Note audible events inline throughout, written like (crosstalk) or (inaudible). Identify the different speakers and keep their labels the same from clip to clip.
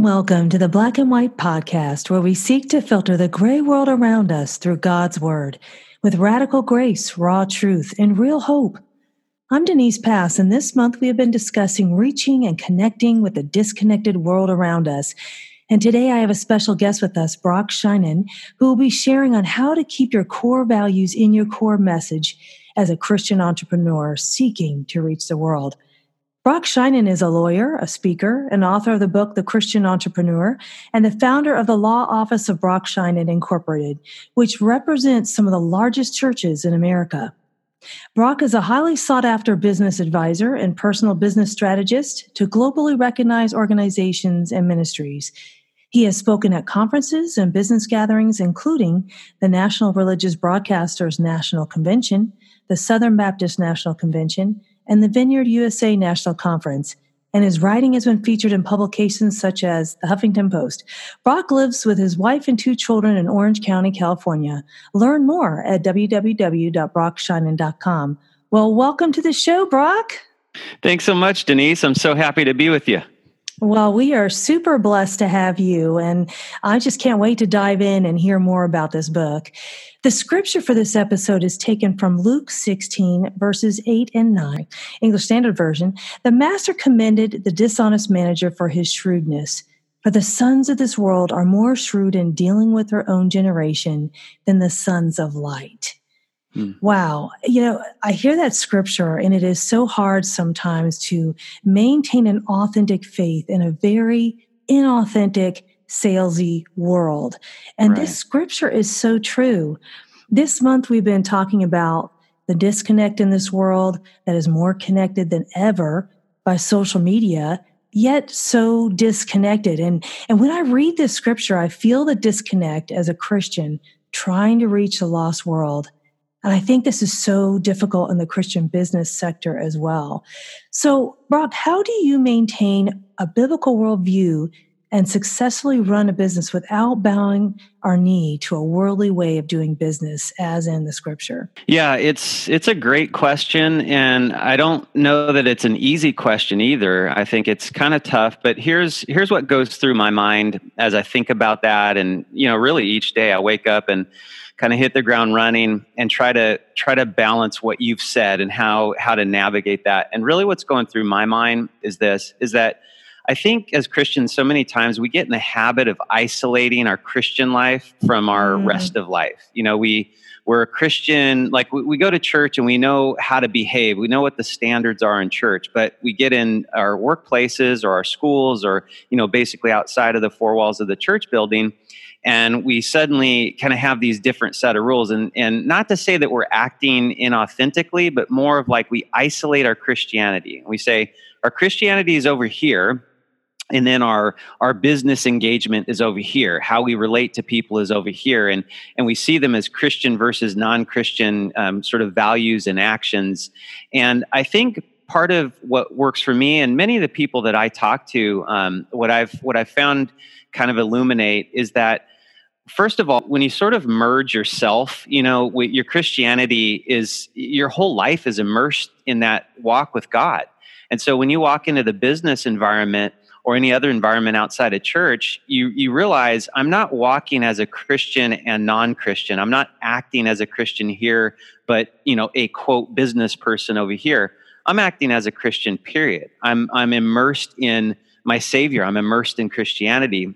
Speaker 1: and welcome to the Black and White Podcast, where we seek to filter the gray world around us through God's Word with radical grace, raw truth, and real hope. I'm Denise Pass, and this month we have been discussing reaching and connecting with the disconnected world around us. And today I have a special guest with us, Brock Shinen, who will be sharing on how to keep your core values in your core message as a Christian entrepreneur seeking to reach the world. Brock Shinen is a lawyer, a speaker, an author of the book The Christian Entrepreneur, and the founder of the law office of Brock Shinen Incorporated, which represents some of the largest churches in America. Brock is a highly sought after business advisor and personal business strategist to globally recognized organizations and ministries. He has spoken at conferences and business gatherings, including the National Religious Broadcasters National Convention, the Southern Baptist National Convention, and the Vineyard USA National Conference, and his writing has been featured in publications such as the Huffington Post. Brock lives with his wife and two children in Orange County, California. Learn more at www.brockshinen.com. Well, welcome to the show, Brock.
Speaker 2: Thanks so much, Denise. I'm so happy to be with you.
Speaker 1: Well, we are super blessed to have you, and I just can't wait to dive in and hear more about this book. The scripture for this episode is taken from Luke 16, verses 8 and 9, English Standard Version. The master commended the dishonest manager for his shrewdness. For the sons of this world are more shrewd in dealing with their own generation than the sons of light. Hmm. Wow. You know, I hear that scripture, and it is so hard sometimes to maintain an authentic faith in a very inauthentic, salesy world. And right. this scripture is so true. This month, we've been talking about the disconnect in this world that is more connected than ever by social media yet so disconnected and and when i read this scripture i feel the disconnect as a christian trying to reach the lost world and I think this is so difficult in the Christian business sector as well. So, Brock, how do you maintain a biblical worldview and successfully run a business without bowing our knee to a worldly way of doing business as in the scripture?
Speaker 2: Yeah it's it's a great question and i don't know that it's an easy question either. I think it's kind of tough but here's here's what goes through my mind as i think about that. And you know really each day i wake up and kind of hit the ground running and try to try to balance what you've said and how how to navigate that. And really what's going through my mind is this is that I think as Christians so many times we get in the habit of isolating our Christian life from our mm. rest of life. You know, we we're a Christian, like we, we go to church and we know how to behave. We know what the standards are in church, but we get in our workplaces or our schools or, you know, basically outside of the four walls of the church building and we suddenly kind of have these different set of rules and and not to say that we're acting inauthentically but more of like we isolate our christianity we say our christianity is over here and then our our business engagement is over here. How we relate to people is over here. And and we see them as christian versus non-christian um, sort of values and actions. And i think part of what works for me and many of the people that i talk to um, what i've what i've found kind of illuminate is that first of all when you sort of merge yourself you know your christianity is your whole life is immersed in that walk with god. And so when you walk into the business environment or any other environment outside of church you you realize i'm not walking as a christian and non-christian. I'm not acting as a christian here but you know a quote business person over here. I'm acting as a christian period. I'm i'm immersed in my savior. I'm immersed in christianity.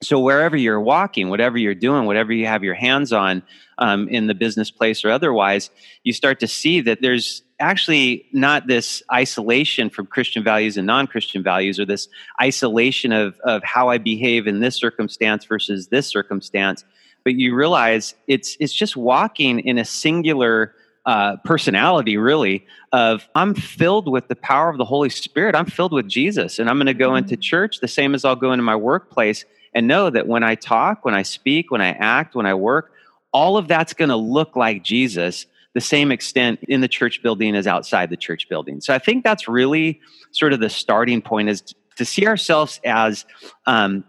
Speaker 2: So wherever you're walking whatever you're doing whatever you have your hands on um, in the business place or otherwise you start to see that there's actually not this isolation from christian values and non-christian values or this isolation of, of how i behave in this circumstance versus this circumstance but you realize it's it's just walking in a singular uh, personality really of i'm filled with the power of the holy spirit i'm filled with jesus and i'm going to go into mm-hmm. church the same as i'll go into my workplace and know that when I talk, when I speak, when I act, when I work, all of that's going to look like Jesus the same extent in the church building as outside the church building. So I think that's really sort of the starting point is to see ourselves as um,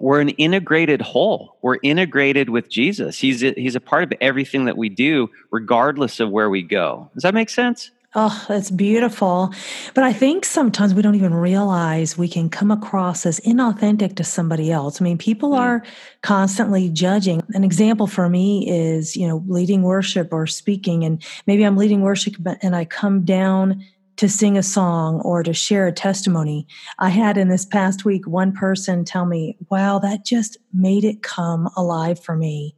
Speaker 2: we're an integrated whole. We're integrated with Jesus. He's a, he's a part of everything that we do, regardless of where we go. Does that make sense?
Speaker 1: Oh, that's beautiful. But I think sometimes we don't even realize we can come across as inauthentic to somebody else. I mean, people mm. are constantly judging. An example for me is, you know, leading worship or speaking, and maybe I'm leading worship and I come down to sing a song or to share a testimony. I had in this past week one person tell me, wow, that just made it come alive for me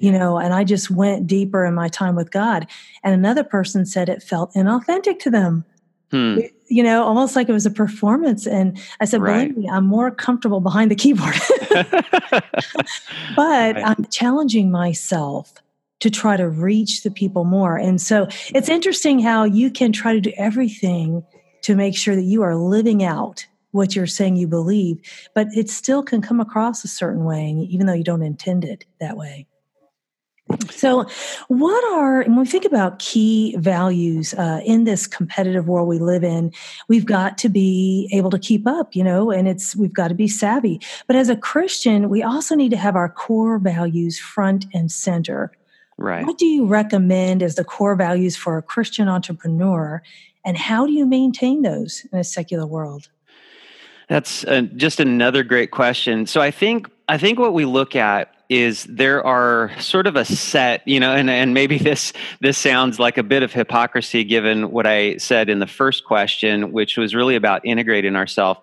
Speaker 1: you know, and I just went deeper in my time with God. And another person said it felt inauthentic to them. Hmm. You know, almost like it was a performance. And I said, right. believe me, I'm more comfortable behind the keyboard. (laughs) but right. I'm challenging myself to try to reach the people more. And so it's interesting how you can try to do everything to make sure that you are living out what you're saying you believe, but it still can come across a certain way, even though you don't intend it that way. So, what are, when we think about key values uh, in this competitive world we live in, we've got to be able to keep up, you know, and it's, we've got to be savvy. But as a Christian, we also need to have our core values front and center.
Speaker 2: Right.
Speaker 1: What do you recommend as the core values for a Christian entrepreneur, and how do you maintain those in a secular world?
Speaker 2: That's uh, just another great question. So, I think I think what we look at is there are sort of a set, you know, and, and maybe this this sounds like a bit of hypocrisy given what I said in the first question, which was really about integrating ourselves.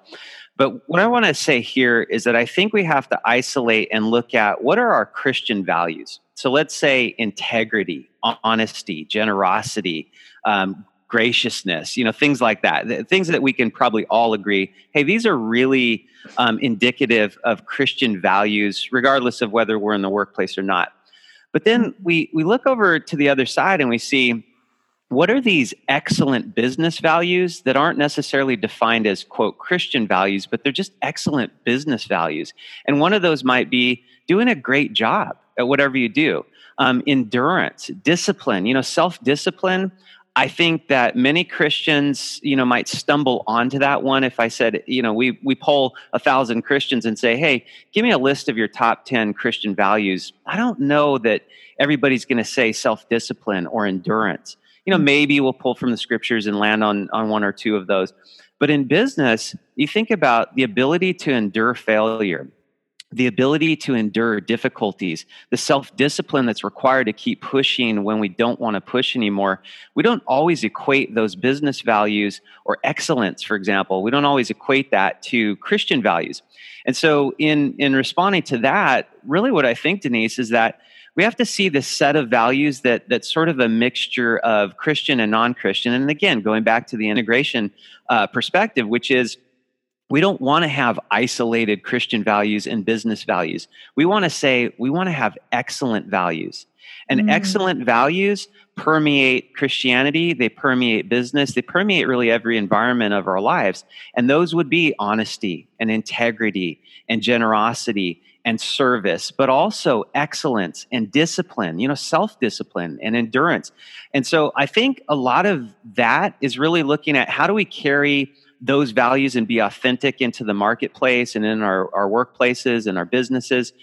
Speaker 2: But what I want to say here is that I think we have to isolate and look at what are our Christian values. So let's say integrity, honesty, generosity, um, graciousness, you know, things like that. Things that we can probably all agree, hey, these are really um, indicative of Christian values, regardless of whether we're in the workplace or not. But then we we look over to the other side and we see what are these excellent business values that aren't necessarily defined as quote Christian values, but they're just excellent business values. And one of those might be doing a great job at whatever you do. Um, endurance, discipline, you know, self discipline I think that many Christians, you know, might stumble onto that one. If I said, you know, we we poll a thousand Christians and say, "Hey, give me a list of your top ten Christian values." I don't know that everybody's going to say self discipline or endurance. You know, maybe we'll pull from the scriptures and land on on one or two of those. But in business, you think about the ability to endure failure the ability to endure difficulties, the self discipline that's required to keep pushing when we don't want to push anymore. We don't always equate those business values or excellence, for example, we don't always equate that to Christian values. And so, in, in responding to that, really what I think, Denise, is that we have to see this set of values that that's sort of a mixture of Christian and non Christian. And again, going back to the integration uh, perspective, which is we don't want to have isolated Christian values and business values. We want to say we want to have excellent values. And mm. excellent values permeate Christianity, they permeate business, they permeate really every environment of our lives. And those would be honesty and integrity and generosity and service, but also excellence and discipline, you know, self discipline and endurance. And so I think a lot of that is really looking at how do we carry those values and be authentic into the marketplace and in our, our workplaces and our businesses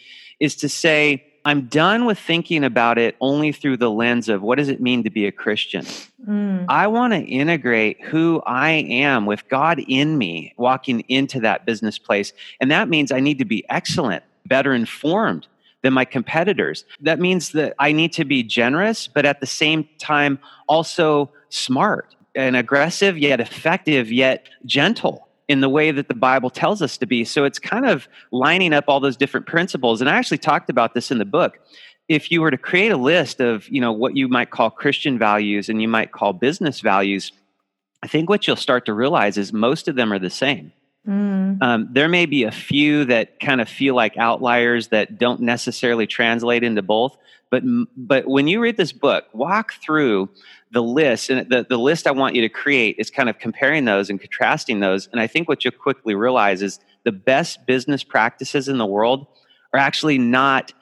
Speaker 2: is to say, I'm done with thinking about it only through the lens of what does it mean to be a Christian? Mm. I want to integrate who I am with God in me walking into that business place. And that means I need to be excellent, better informed than my competitors. That means that I need to be generous, but at the same time, also smart and aggressive yet effective yet gentle in the way that the Bible tells us to be. So it's kind of lining up all those different principles. And I actually talked about this in the book. If you were to create a list of, you know, what you might call Christian values and you might call business values, I think what you'll start to realize is most of them are the same. Mm. Um, there may be a few that kind of feel like outliers that don't necessarily translate into both. But but when you read this book, walk through the list and the, the list i want you to create is kind of comparing those and contrasting those. And i think what you'll quickly realize is the best business practices in the world are actually not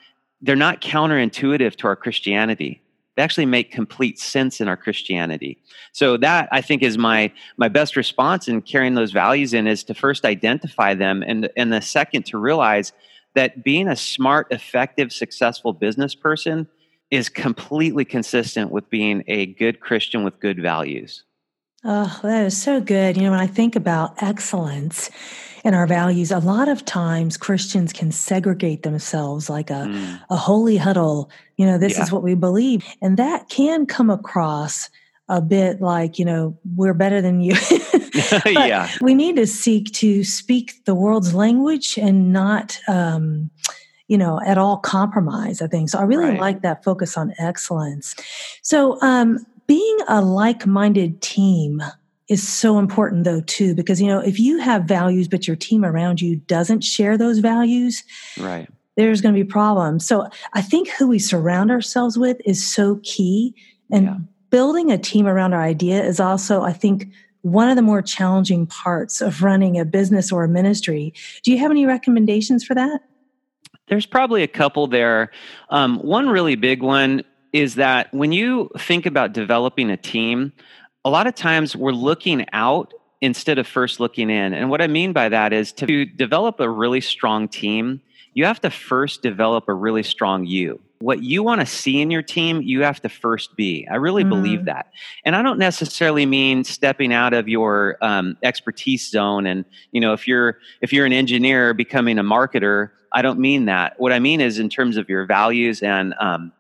Speaker 2: they're not counterintuitive to our christianity. They actually make complete sense in our christianity. So that i think is my my best response in carrying those values in is to first identify them and and the second to realize that being a smart effective successful business person is completely consistent with being a good Christian with good values.
Speaker 1: Oh, that is so good. You know, when I think about excellence and our values, a lot of times Christians can segregate themselves like a, mm. a holy huddle. You know, this yeah. is what we believe. And that can come across a bit like, you know, we're better than you. (laughs) (laughs) yeah. We need to seek to speak the world's language and not, um, you know, at all compromise, I think. So I really right. like that focus on excellence. So, um, being a like-minded team is so important though too because you know if you have values but your team around you doesn't share those values
Speaker 2: right
Speaker 1: there's going to be problems so i think who we surround ourselves with is so key and yeah. building a team around our idea is also i think one of the more challenging parts of running a business or a ministry do you have any recommendations for that
Speaker 2: there's probably a couple there um, one really big one is that when you think about developing a team, a lot of times we're looking out instead of first looking in. And what I mean by that is to develop a really strong team, you have to first develop a really strong you. What you want to see in your team, you have to first be. I really mm. believe that, and I don't necessarily mean stepping out of your um, expertise zone. And you know, if you're if you're an engineer becoming a marketer, I don't mean that. What I mean is in terms of your values and um,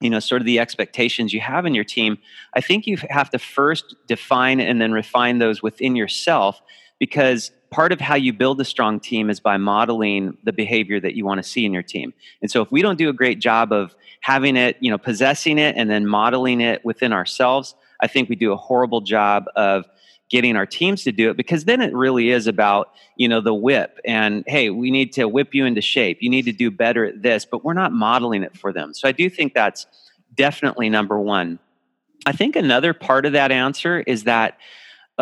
Speaker 2: you know sort of the expectations you have in your team i think you have to first define and then refine those within yourself because part of how you build a strong team is by modeling the behavior that you want to see in your team. And so if we don't do a great job of having it you know possessing it and then modeling it within ourselves i think we do a horrible job of getting our teams to do it because then it really is about you know the whip and hey we need to whip you into shape. You need to do better at this but we're not modeling it for them. So i do think that's definitely number one. I think another part of that answer is that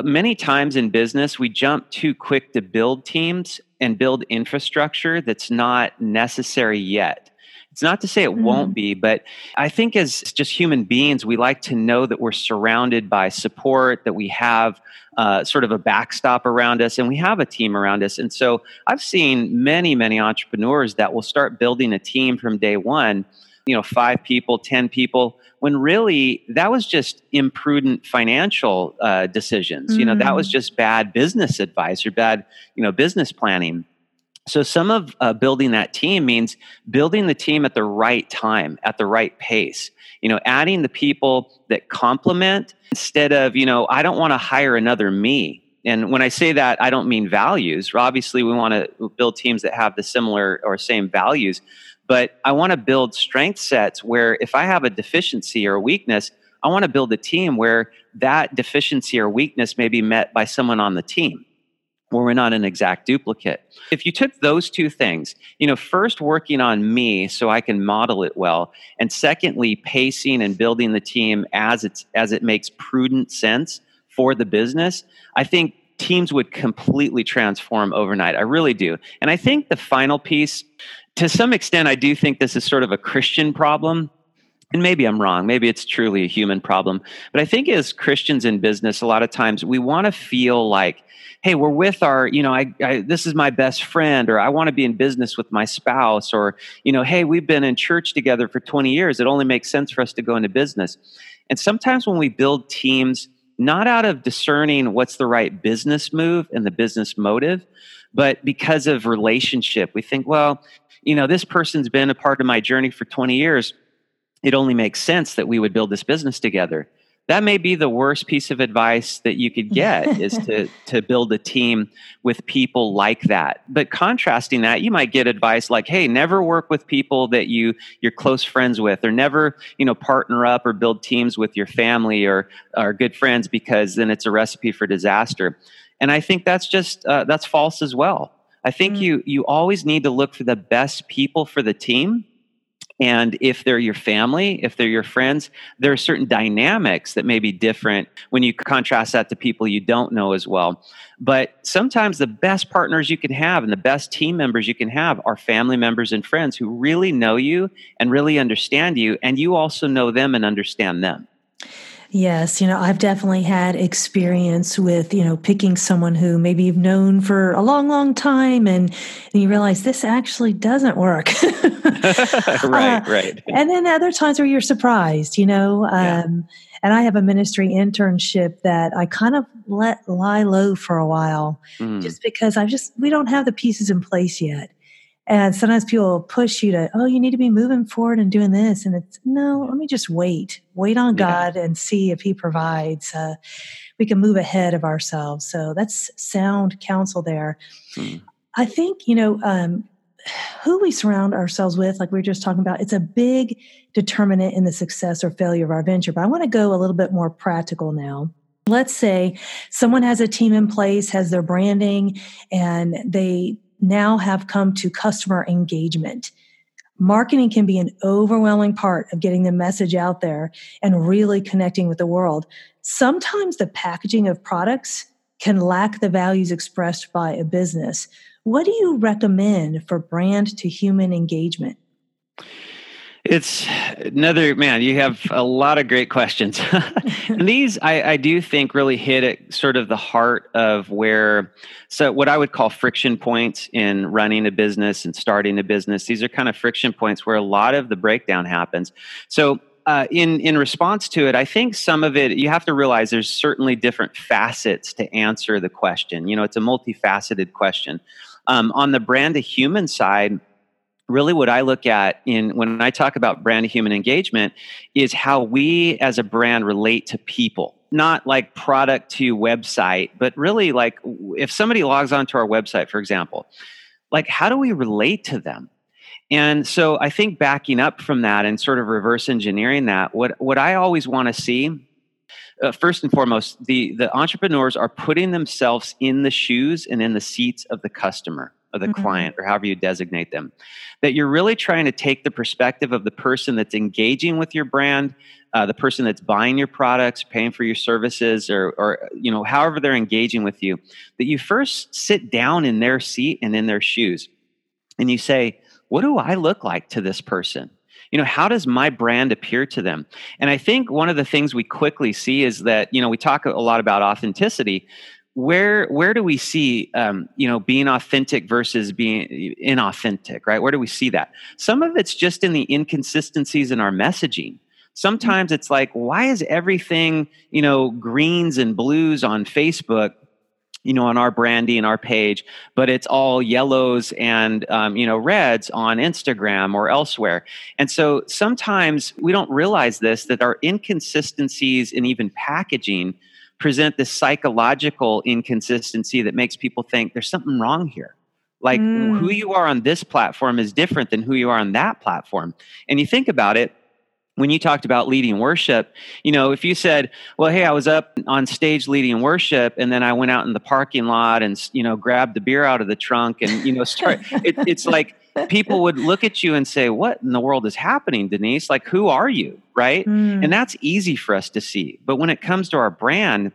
Speaker 2: many times in business we jump too quick to build teams and build infrastructure that's not necessary yet it's not to say it mm. won't be, but I think as just human beings, we like to know that we're surrounded by support, that we have uh, sort of a backstop around us, and we have a team around us. And so I've seen many, many entrepreneurs that will start building a team from day one, you know, five people, 10 people, when really that was just imprudent financial uh, decisions. Mm. You know, that was mm. just bad business advice or bad, you know, business planning. So, some of uh, building that team means building the team at the right time, at the right pace. You know, adding the people that complement instead of, you know, I don't want to hire another me. And when I say that, I don't mean values. Obviously, we want to build teams that have the similar or same values. But I want to build strength sets where if I have a deficiency or a weakness, I want to build a team where that deficiency or weakness may be met by someone on the team where we're not an exact duplicate. If you took those two things, you know, first working on me so I can model it well, and secondly, pacing and building the team as it's as it makes prudent sense for the business, I think teams would completely transform overnight. I really do. And I think the final piece, to some extent, I do think this is sort of a Christian problem and maybe I'm wrong, maybe it's truly a human problem, but I think as Christians in business, a lot of times we want to feel like, hey, we're with our, you know, I, I this is my best friend, or I want to be in business with my spouse, or, you know, hey, we've been in church together for 20 years. It only makes sense for us to go into business. And sometimes when we build teams, not out of discerning what's the right business move and the business motive, but because of relationship, we think, well, you know, this person's been a part of my journey for 20 years it only makes sense that we would build this business together. That may be the worst piece of advice that you could get (laughs) is to to build a team with people like that. But contrasting that, you might get advice like, "Hey, never work with people that you you're close friends with, or never you know partner up or build teams with your family or or good friends because then it's a recipe for disaster." And I think that's just uh, that's false as well. I think mm. you you always need to look for the best people for the team and if they're your family, if they're your friends, there are certain dynamics that may be different when you contrast that to people you don't know as well. But sometimes the best partners you can have and the best team members you can have are family members and friends who really know you and really understand you, and you also know them and understand them.
Speaker 1: Yes, you know, I've definitely had experience with, you know, picking someone who maybe you've known for a long, long time and, and you realize this actually doesn't work. (laughs) (laughs)
Speaker 2: right, uh, right.
Speaker 1: And then other times where you're surprised, you know. Um, And I have a ministry internship that I kind of let lie low for a while mm. just because I just, we don't have the pieces in place yet. And sometimes people push you to, oh, you need to be moving forward and doing this. And it's, no, let me just wait, wait on God yeah. and see if He provides. Uh, we can move ahead of ourselves. So that's sound counsel there. Hmm. I think, you know, um, who we surround ourselves with, like we were just talking about, it's a big determinant in the success or failure of our venture. But I want to go a little bit more practical now. Let's say someone has a team in place, has their branding, and they now have come to customer engagement. Marketing can be an overwhelming part of getting the message out there and really connecting with the world. Sometimes the packaging of products can lack the values expressed by a business. What do you recommend for brand to human engagement?
Speaker 2: It's another man. You have a lot of great questions. (laughs) and these, I, I, do think, really hit at sort of the heart of where, so what I would call friction points in running a business and starting a business. These are kind of friction points where a lot of the breakdown happens. So, uh, in in response to it, I think some of it you have to realize there's certainly different facets to answer the question. You know, it's a multifaceted question. Um, on the brand to human side, really what I look at in when I talk about brand human engagement is how we as a brand relate to people. Not like product to website, but really like if somebody logs onto our website, for example, like how do we relate to them? And so I think backing up from that and sort of reverse engineering that, what, what I always want to see uh, first and foremost, the, the entrepreneurs are putting themselves in the shoes and in the seats of the customer of the mm-hmm. client or however you designate them that you're really trying to take the perspective of the person that's engaging with your brand uh, the person that's buying your products paying for your services or, or you know however they're engaging with you that you first sit down in their seat and in their shoes and you say what do i look like to this person you know how does my brand appear to them and i think one of the things we quickly see is that you know we talk a lot about authenticity where where do we see um, you know being authentic versus being inauthentic right? Where do we see that? Some of it's just in the inconsistencies in our messaging. Sometimes it's like why is everything you know greens and blues on facebook you know on our branding our page but it's all yellows and um, you know reds on instagram or elsewhere? And so sometimes we don't realize this that our inconsistencies in even packaging present this psychological inconsistency that makes people think there's something wrong here. Like mm. who you are on this platform is different than who you are on that platform. And you think about it, when you talked about leading worship, you know, if you said, well, hey, I was up on stage leading worship and then I went out in the parking lot and, you know, grabbed the beer out of the trunk and, you know, start, (laughs) it, it's like, people would look at you and say, What in the world is happening, Denise? Like, who are you? Right. Mm. And that's easy for us to see. But when it comes to our brand,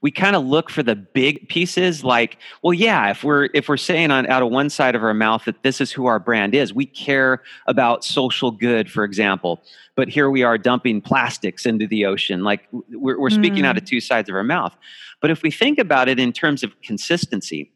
Speaker 2: we kind of look for the big pieces like well yeah if we're if we're saying on out of one side of our mouth that this is who our brand is we care about social good for example but here we are dumping plastics into the ocean like we're, we're speaking mm. out of two sides of our mouth but if we think about it in terms of consistency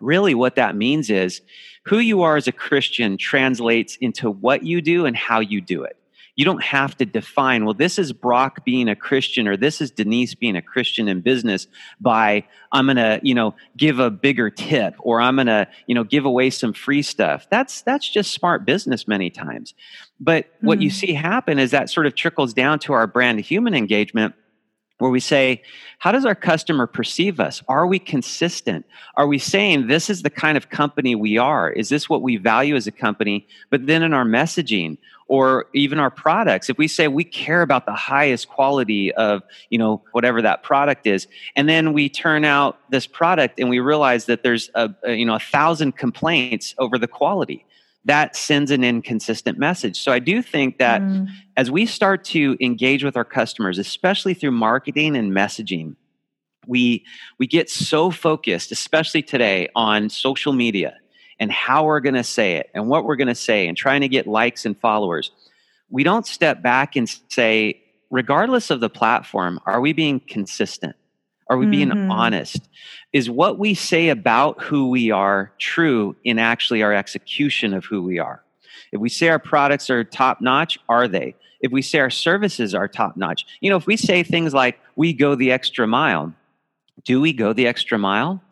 Speaker 2: really what that means is who you are as a Christian translates into what you do and how you do it. You don't have to define, well, this is Brock being a Christian or this is Denise being a Christian in business by I'm going to, you know, give a bigger tip or I'm going to, you know, give away some free stuff. That's that's just smart business many times. But mm-hmm. what you hmm. see happen is that sort of trickles down to our brand human engagement where we say, how does our customer perceive us? Are we consistent? Are we saying this is the kind of company we are? Is this what we value as a company? But then in our messaging or even our products, if we say we care about the highest quality of, you know, whatever that product is, and then we turn out this product and we realize that there's a, a you know, a thousand complaints over the quality that sends an inconsistent message. So I do think that mm. as we start to engage with our customers, especially through marketing and messaging, we we get so focused, especially today, on social media and how we're going to say it and what we're going to say and trying to get likes and followers. We don't step back and say, regardless of the platform, are we being consistent? Are we being mm-hmm. honest? Is what we say about who we are true in actually our execution of who we are? If we say our products are top notch, are they? If we say our services are top notch, you know, if we say things like we go the extra mile, do we go the extra mile?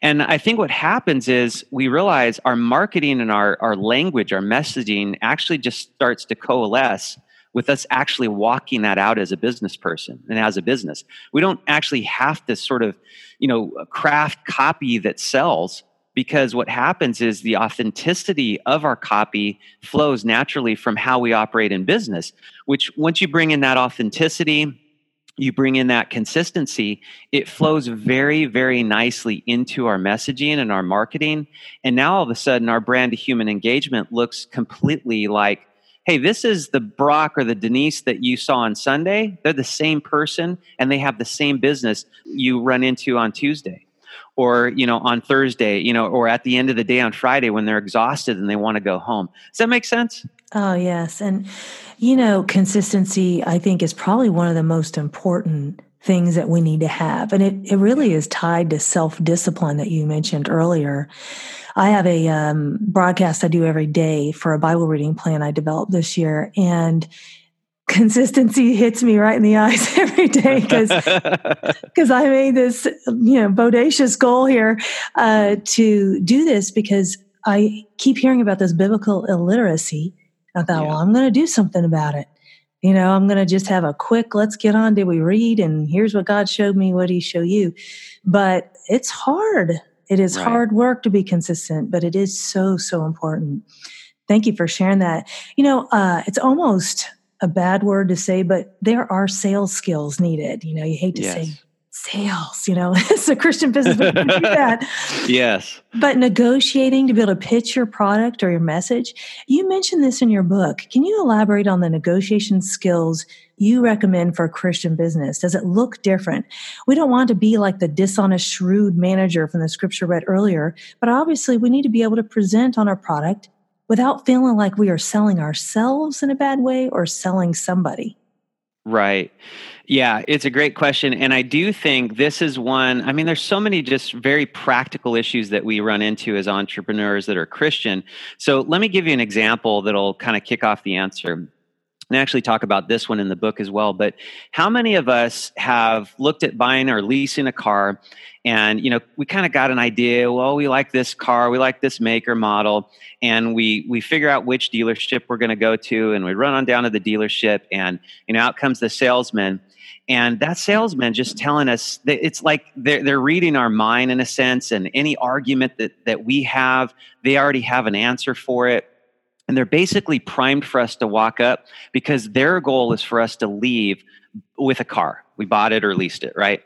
Speaker 2: And I think what happens is we realize our marketing and our, our language, our messaging actually just starts to coalesce with us actually walking that out as a business person and as a business. We don't actually have to sort of, you know, craft copy that sells because what happens is the authenticity of our copy flows naturally from how we operate in business, which once you bring in that authenticity, you bring in that consistency, it flows very, very nicely into our messaging and our marketing. And now all of a sudden, our brand to human engagement looks completely like hey, this is the Brock or the Denise that you saw on Sunday. They're the same person and they have the same business you run into on Tuesday or, you know, on Thursday, you know, or at the end of the day on Friday when they're exhausted and they want to go home. Does that make sense?
Speaker 1: Oh, yes. And, you know, consistency, I think, is probably one of the most important things that we need to have. And it, it really is tied to self discipline that you mentioned earlier. I have a um, broadcast I do every day for a Bible reading plan I developed this year. And (laughs) consistency hits me right in the eyes (laughs) every day because because (laughs) I made this you know bodacious goal here uh, to do this because I keep hearing about this biblical illiteracy. I thought, yeah. well, I'm going to do something about it. You know, I'm going to just have a quick, let's get on. Did we read? And here's what God showed me. What He show you? But it's hard. It is right. hard work to be consistent, but it is so, so important. Thank you for sharing that. You know, uh, it's almost a bad word to say, but there are sales skills needed. You know, you hate to yes. say sales, you know, (laughs) it's a Christian business, but do (laughs) that.
Speaker 2: yes.
Speaker 1: But negotiating to be able to pitch your product or your message, you mentioned this in your book. Can you elaborate on the negotiation skills you recommend for a Christian business? Does it look different? We don't want to be like the dishonest, shrewd manager from the scripture read earlier, but obviously we need to be able to present on our product without feeling like we are selling ourselves in a bad way or selling somebody.
Speaker 2: Right. Yeah, it's a great question. And I do think this is one, I mean, there's so many just very practical issues that we run into as entrepreneurs that are Christian. So let me give you an example that'll kind of kick off the answer. And actually talk about this one in the book as well. But how many of us have looked at buying or leasing a car and you know we kind of got an idea well we like this car we like this maker model and we we figure out which dealership we're going to go to and we run on down to the dealership and you know out comes the salesman and that salesman just telling us it's like they're, they're reading our mind in a sense and any argument that that we have they already have an answer for it and they're basically primed for us to walk up because their goal is for us to leave with a car we bought it or leased it right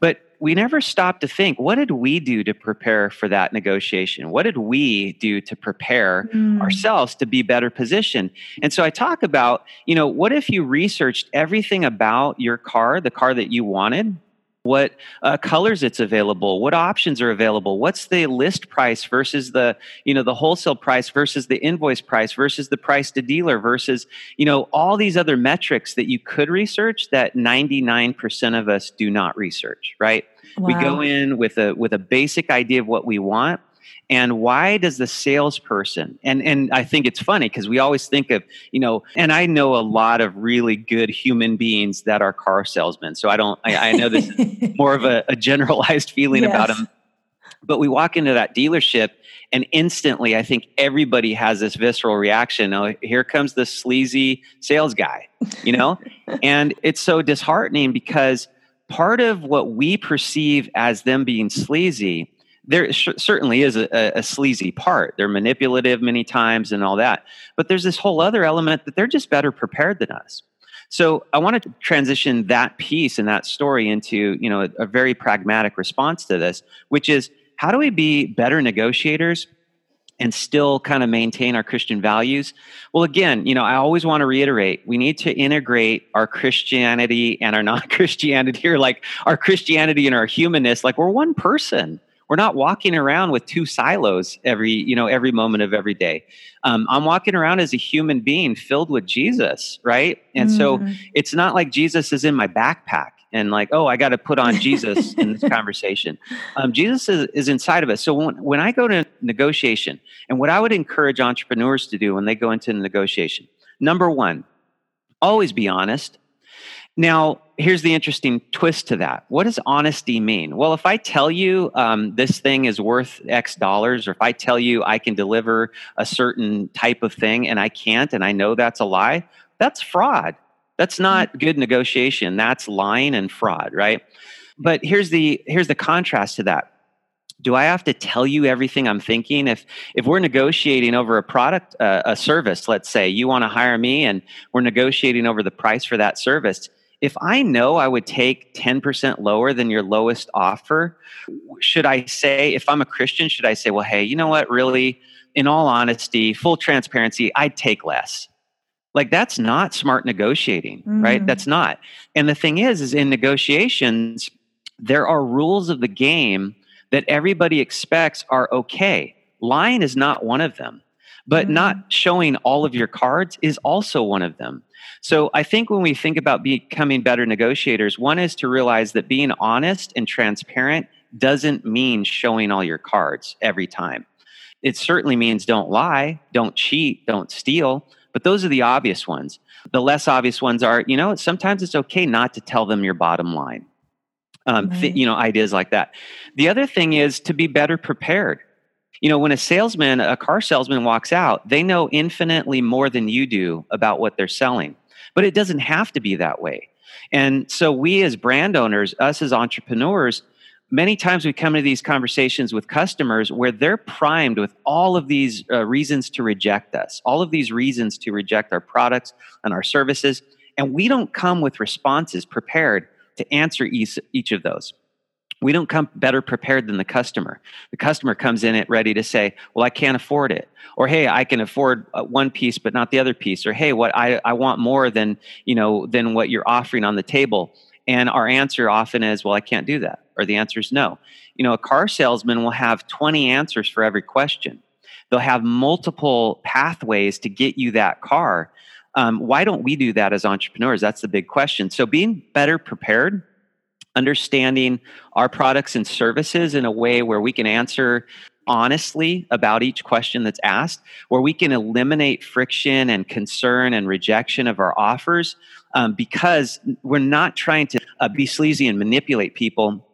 Speaker 2: but we never stop to think what did we do to prepare for that negotiation? What did we do to prepare mm. ourselves to be better positioned? And so I talk about, you know, what if you researched everything about your car, the car that you wanted, what uh, colors it's available what options are available what's the list price versus the you know the wholesale price versus the invoice price versus the price to dealer versus you know all these other metrics that you could research that 99% of us do not research right wow. we go in with a with a basic idea of what we want and why does the salesperson and and i think it's funny because we always think of you know and i know a lot of really good human beings that are car salesmen so i don't i, I know this (laughs) more of a, a generalized feeling yes. about them but we walk into that dealership and instantly i think everybody has this visceral reaction oh here comes the sleazy sales guy you know (laughs) and it's so disheartening because part of what we perceive as them being sleazy there sh- certainly is a, a, sleazy part. They're manipulative many times and all that. But there's this whole other element that they're just better prepared than us. So I want to transition that piece and that story into you know a, a very pragmatic response to this, which is how do we be better negotiators and still kind of maintain our Christian values? Well, again, you know, I always want to reiterate we need to integrate our Christianity and our (laughs) non Christianity, or like our Christianity and our humanness, like we're one person we're not walking around with two silos every you know every moment of every day um, i'm walking around as a human being filled with jesus right and mm-hmm. so it's not like jesus is in my backpack and like, oh, I got to put on Jesus in this conversation. (laughs) Um, Jesus is, is inside of us. So when, when I go to negotiation, and what I would encourage entrepreneurs to do when they go into negotiation, number one, always be honest. Now, here's the interesting twist to that. What does honesty mean? Well, if I tell you um, this thing is worth X dollars, or if I tell you I can deliver a certain type of thing and I can't, and I know that's a lie, that's fraud. That's not mm-hmm. good negotiation. That's lying and fraud, right? But here's the here's the contrast to that. Do I have to tell you everything I'm thinking? If if we're negotiating over a product, uh, a service, let's say you want to hire me, and we're negotiating over the price for that service if I know I would take 10% lower than your lowest offer, should I say, if I'm a Christian, should I say, well, hey, you know what, really, in all honesty, full transparency, I'd take less. Like that's not smart negotiating, mm-hmm. right? That's not. And the thing is, is in negotiations, there are rules of the game that everybody expects are okay. Lying is not one of them, but mm-hmm. not showing all of your cards is also one of them. So I think when we think about becoming better negotiators, one is to realize that being honest and transparent doesn't mean showing all your cards every time. It certainly means don't lie, don't cheat, don't steal, but those are the obvious ones. The less obvious ones are, you know, sometimes it's okay not to tell them your bottom line. Um, right. th- you know, ideas like that. The other thing is to be better prepared. You know, when a salesman, a car salesman walks out, they know infinitely more than you do about what they're selling. But it doesn't have to be that way. And so we as brand owners, us as entrepreneurs, many times we come to these conversations with customers where they're primed with all of these uh, reasons to reject us, all of these reasons to reject our products and our services. And we don't come with responses prepared to answer each, each of those we don't come better prepared than the customer. The customer comes in it ready to say, "Well, I can't afford it," or "Hey, I can afford uh, one piece but not the other piece," or "Hey, what I I want more than you know than what you're offering on the table." And our answer often is, "Well, I can't do that," or the answer is no. You know, a car salesman will have 20 answers for every question. They'll have multiple pathways to get you that car. Um, why don't we do that as entrepreneurs? That's the big question. So, being better prepared understanding our products and services in a way where we can answer honestly about each question that's asked, where we can eliminate friction and concern and rejection of our offers um, because we're not trying to uh, be sleazy and manipulate people,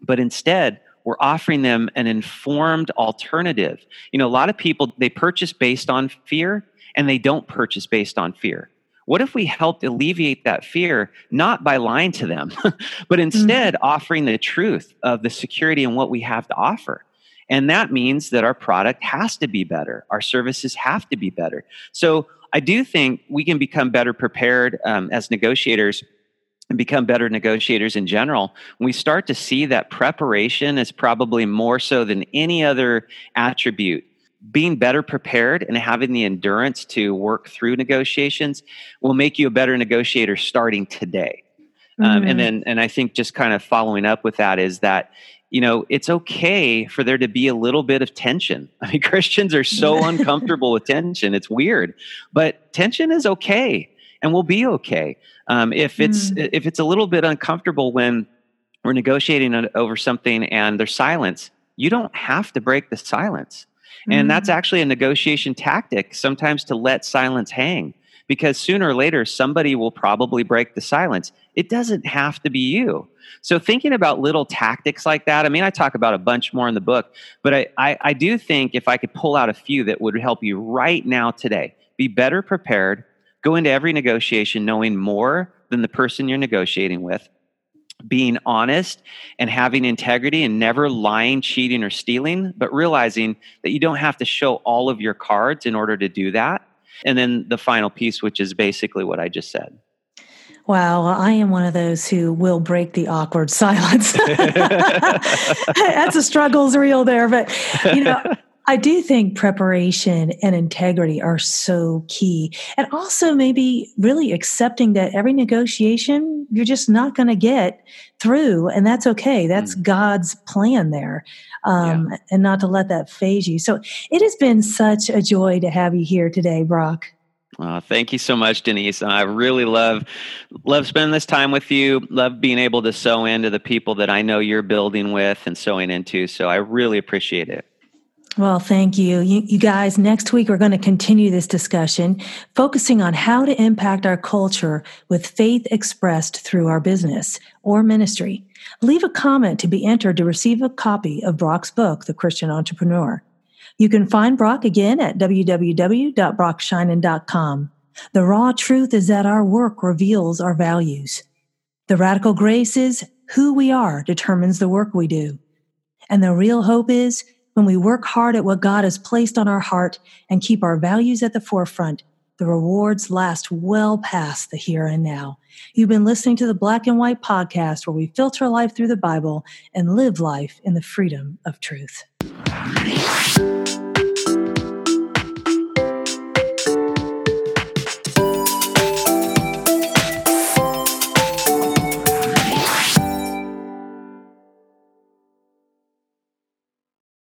Speaker 2: but instead, we're offering them an informed alternative. You know, a lot of people, they purchase based on fear and they don't purchase based on fear. What if we helped alleviate that fear, not by lying to them, (laughs) but instead mm-hmm. offering the truth of the security and what we have to offer? And that means that our product has to be better. Our services have to be better. So I do think we can become better prepared um, as negotiators and become better negotiators in general we start to see that preparation is probably more so than any other attribute being better prepared and having the endurance to work through negotiations will make you a better negotiator starting today. Mm-hmm. Um, and mm-hmm. then, and I think just kind of following up with that is that, you know, it's okay for there to be a little bit of tension. (laughs) I mean, Christians are so (laughs) uncomfortable with tension. It's weird, but tension is okay and we'll be okay. Um, if it's, mm. if it's a little bit uncomfortable when we're negotiating over something and there's silence, you don't have to break the silence and that's mm-hmm. actually a negotiation tactic, sometimes to let silence hang, because sooner or later, somebody will probably break the silence. It doesn't have to be you. So, thinking about little tactics like that, I mean, I talk about a bunch more in the book, but I, I, I do think if I could pull out a few that would help you right now today, be better prepared, go into every negotiation knowing more than the person you're negotiating with being honest and having integrity and never lying, cheating, or stealing, but realizing that you don't have to show all of your cards in order to do that. And then the final piece, which is basically what I just said.
Speaker 1: Wow, I am one of those who will break the awkward (laughs) silence. (laughs) That's a struggle's real there, but you know, I do think preparation and integrity are so key. And also, maybe really accepting that every negotiation you're just not going to get through, and that's okay. That's mm. God's plan there, um, yeah. and not to let that faze you. So, it has been such a joy to have you here today, Brock.
Speaker 2: Uh, thank you so much, Denise. I really love love spending this time with you. Love being able to sow into the people that I know you're building with and sowing into. So I really appreciate it.
Speaker 1: Well, thank you. you. you. guys, next week we're going to continue this discussion, focusing on how to impact our culture with faith expressed through our business or ministry. Leave a comment to be entered to receive a copy of Brock's book, The Christian Entrepreneur. You can find Brock again at www.brockshinen.com. The raw truth is that our work reveals our values. The radical grace is who we are determines the work we do. And the real hope is when we work hard at what God has placed on our heart and keep our values at the forefront, the rewards last well past the here and now. You've been listening to the Black and White podcast where we filter life through the Bible and live life in the freedom of truth.